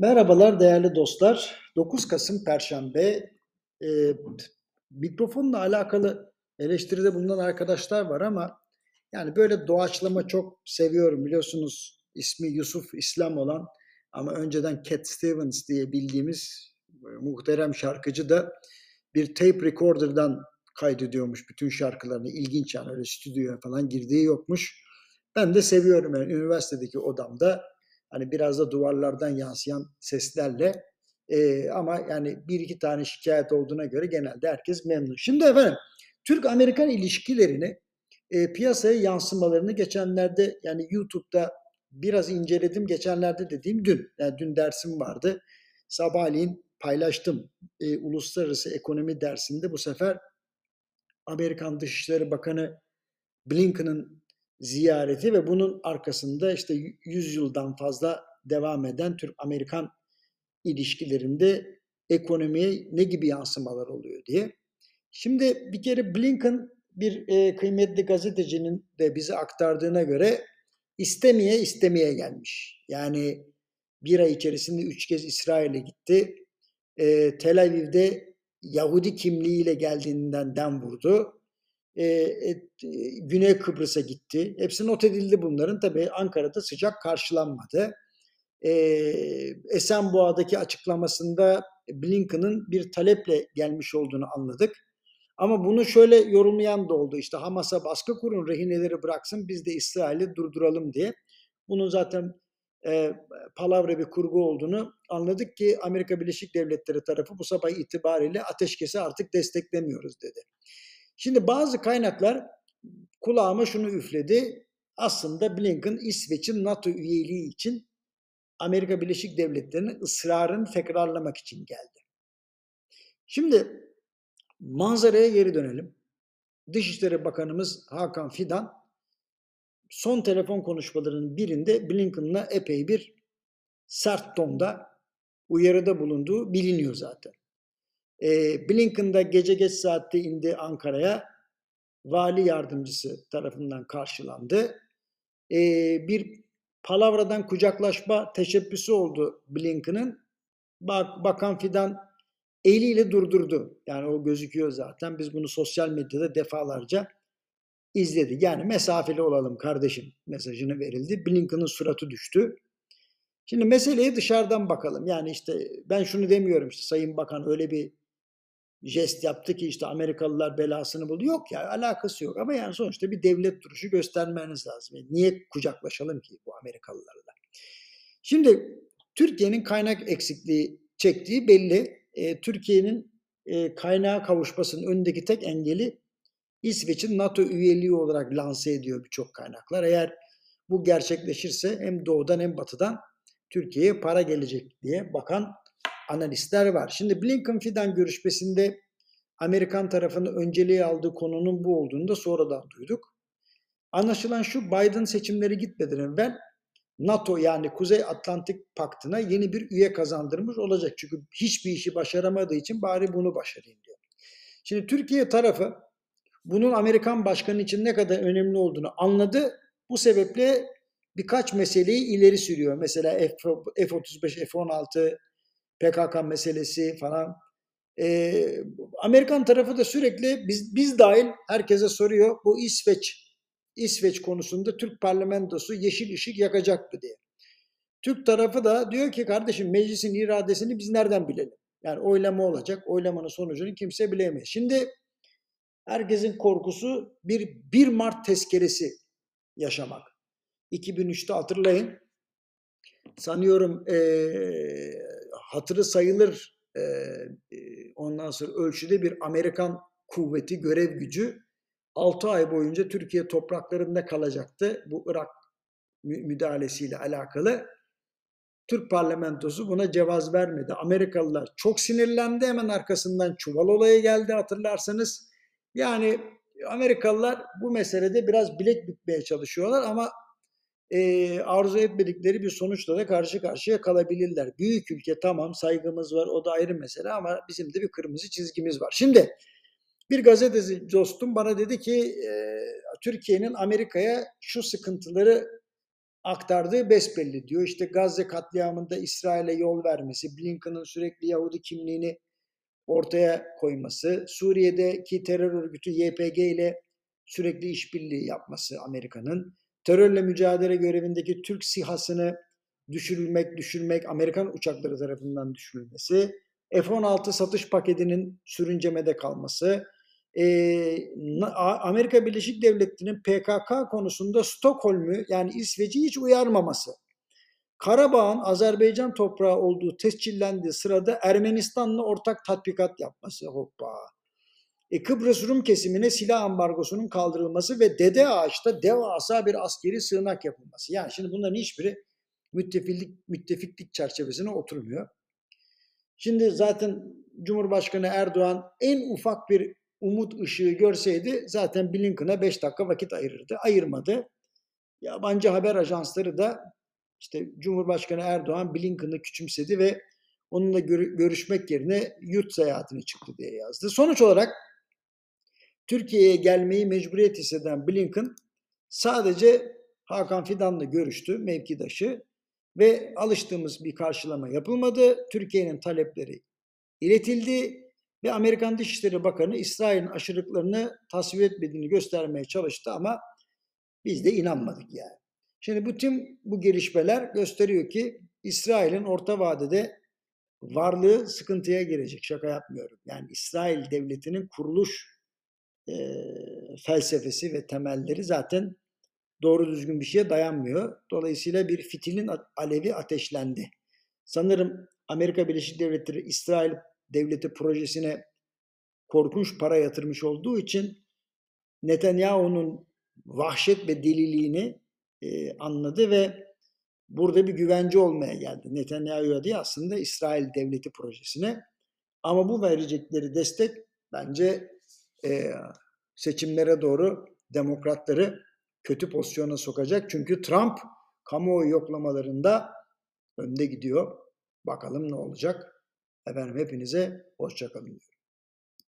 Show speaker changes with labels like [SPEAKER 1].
[SPEAKER 1] Merhabalar değerli dostlar. 9 Kasım Perşembe. Eee, mikrofonla alakalı eleştiride bulunan arkadaşlar var ama yani böyle doğaçlama çok seviyorum. Biliyorsunuz ismi Yusuf İslam olan ama önceden Cat Stevens diye bildiğimiz e, muhterem şarkıcı da bir tape recorder'dan kaydediyormuş bütün şarkılarını. İlginç yani öyle stüdyoya falan girdiği yokmuş. Ben de seviyorum yani üniversitedeki odamda Hani biraz da duvarlardan yansıyan seslerle e, ama yani bir iki tane şikayet olduğuna göre genelde herkes memnun. Şimdi efendim Türk-Amerikan ilişkilerini e, piyasaya yansımalarını geçenlerde yani YouTube'da biraz inceledim. Geçenlerde dediğim dün. Yani dün dersim vardı. Sabahleyin paylaştım. E, Uluslararası Ekonomi dersinde bu sefer Amerikan Dışişleri Bakanı Blinken'ın ziyareti ve bunun arkasında işte 100 yıldan fazla devam eden Türk-Amerikan ilişkilerinde ekonomiye ne gibi yansımalar oluyor diye. Şimdi bir kere Blinken bir e, kıymetli gazetecinin de bize aktardığına göre istemeye istemeye gelmiş. Yani bir ay içerisinde üç kez İsrail'e gitti. E, Tel Aviv'de Yahudi kimliğiyle geldiğinden dem vurdu e, e, Güney Kıbrıs'a gitti. Hepsi not edildi bunların. Tabii Ankara'da sıcak karşılanmadı. E, Esenboğa'daki açıklamasında Blinken'ın bir taleple gelmiş olduğunu anladık. Ama bunu şöyle yorumlayan da oldu. İşte Hamas'a baskı kurun, rehineleri bıraksın, biz de İsrail'i durduralım diye. Bunun zaten e, palavra bir kurgu olduğunu anladık ki Amerika Birleşik Devletleri tarafı bu sabah itibariyle ateşkesi artık desteklemiyoruz dedi. Şimdi bazı kaynaklar kulağıma şunu üfledi. Aslında Blinken İsveç'in NATO üyeliği için Amerika Birleşik Devletleri'nin ısrarını tekrarlamak için geldi. Şimdi manzaraya geri dönelim. Dışişleri Bakanımız Hakan Fidan son telefon konuşmalarının birinde Blinken'la epey bir sert tonda uyarıda bulunduğu biliniyor zaten. E, Blinken da gece geç saatte indi Ankara'ya. Vali yardımcısı tarafından karşılandı. E, bir palavradan kucaklaşma teşebbüsü oldu Blinken'ın. Bak, Bakan Fidan eliyle durdurdu. Yani o gözüküyor zaten. Biz bunu sosyal medyada defalarca izledik. Yani mesafeli olalım kardeşim mesajını verildi. Blinken'ın suratı düştü. Şimdi meseleye dışarıdan bakalım. Yani işte ben şunu demiyorum işte Sayın Bakan öyle bir jest yaptı ki işte Amerikalılar belasını buldu. Yok ya alakası yok ama yani sonuçta bir devlet duruşu göstermeniz lazım. Yani niye kucaklaşalım ki bu Amerikalılarla? Şimdi Türkiye'nin kaynak eksikliği çektiği belli. E, Türkiye'nin e, kaynağa kavuşmasının önündeki tek engeli İsveç'in NATO üyeliği olarak lanse ediyor birçok kaynaklar. Eğer bu gerçekleşirse hem doğudan hem batıdan Türkiye'ye para gelecek diye bakan analistler var. Şimdi Blinken-Fidan görüşmesinde Amerikan tarafının önceliği aldığı konunun bu olduğunu da sonradan duyduk. Anlaşılan şu Biden seçimleri gitmeden evvel NATO yani Kuzey Atlantik Paktı'na yeni bir üye kazandırmış olacak. Çünkü hiçbir işi başaramadığı için bari bunu başarayım diyor. Şimdi Türkiye tarafı bunun Amerikan başkanı için ne kadar önemli olduğunu anladı. Bu sebeple birkaç meseleyi ileri sürüyor. Mesela F-35, F-16 PKK meselesi falan. Ee, Amerikan tarafı da sürekli biz, biz dahil herkese soruyor bu İsveç İsveç konusunda Türk parlamentosu yeşil ışık yakacak mı diye. Türk tarafı da diyor ki kardeşim meclisin iradesini biz nereden bilelim? Yani oylama olacak. Oylamanın sonucunu kimse bilemez. Şimdi herkesin korkusu bir 1 Mart tezkeresi yaşamak. 2003'te hatırlayın. Sanıyorum ee, hatırı sayılır e, ondan sonra ölçüde bir Amerikan kuvveti, görev gücü 6 ay boyunca Türkiye topraklarında kalacaktı. Bu Irak müdahalesiyle alakalı. Türk parlamentosu buna cevaz vermedi. Amerikalılar çok sinirlendi. Hemen arkasından çuval olayı geldi hatırlarsanız. Yani Amerikalılar bu meselede biraz bilek bükmeye çalışıyorlar ama e, arzu etmedikleri bir sonuçla da karşı karşıya kalabilirler. Büyük ülke tamam saygımız var o da ayrı mesele ama bizim de bir kırmızı çizgimiz var. Şimdi bir gazeteci dostum bana dedi ki e, Türkiye'nin Amerika'ya şu sıkıntıları aktardığı besbelli diyor. İşte Gazze katliamında İsrail'e yol vermesi, Blinken'ın sürekli Yahudi kimliğini ortaya koyması, Suriye'deki terör örgütü YPG ile sürekli işbirliği yapması Amerika'nın, terörle mücadele görevindeki Türk sihasını düşürülmek, düşürmek, Amerikan uçakları tarafından düşürülmesi, F-16 satış paketinin sürüncemede kalması, e, Amerika Birleşik Devletleri'nin PKK konusunda Stockholm'u yani İsveç'i hiç uyarmaması, Karabağ'ın Azerbaycan toprağı olduğu tescillendiği sırada Ermenistan'la ortak tatbikat yapması hoppa. E, Kıbrıs Rum kesimine silah ambargosunun kaldırılması ve Dede Ağaç'ta devasa bir askeri sığınak yapılması. Yani şimdi bunların hiçbiri müttefiklik, müttefiklik çerçevesine oturmuyor. Şimdi zaten Cumhurbaşkanı Erdoğan en ufak bir umut ışığı görseydi zaten Blinken'a 5 dakika vakit ayırırdı. Ayırmadı. Yabancı haber ajansları da işte Cumhurbaşkanı Erdoğan Blinken'ı küçümsedi ve onunla gör- görüşmek yerine yurt seyahatine çıktı diye yazdı. Sonuç olarak Türkiye'ye gelmeyi mecburiyet hisseden Blinken sadece Hakan Fidan'la görüştü, mevkidaşı ve alıştığımız bir karşılama yapılmadı. Türkiye'nin talepleri iletildi ve Amerikan Dışişleri Bakanı İsrail'in aşırılıklarını tasvip etmediğini göstermeye çalıştı ama biz de inanmadık yani. Şimdi bu tüm bu gelişmeler gösteriyor ki İsrail'in orta vadede varlığı sıkıntıya girecek. Şaka yapmıyorum. Yani İsrail devletinin kuruluş e, felsefesi ve temelleri zaten doğru düzgün bir şeye dayanmıyor. Dolayısıyla bir fitilin alevi ateşlendi. Sanırım Amerika Birleşik Devletleri İsrail devleti projesine korkunç para yatırmış olduğu için Netanyahu'nun vahşet ve deliliğini e, anladı ve burada bir güvence olmaya geldi. Netanyahu'ya değil aslında İsrail devleti projesine. Ama bu verecekleri destek bence e, seçimlere doğru demokratları kötü pozisyona sokacak. Çünkü Trump kamuoyu yoklamalarında önde gidiyor. Bakalım ne olacak. Efendim hepinize hoşçakalın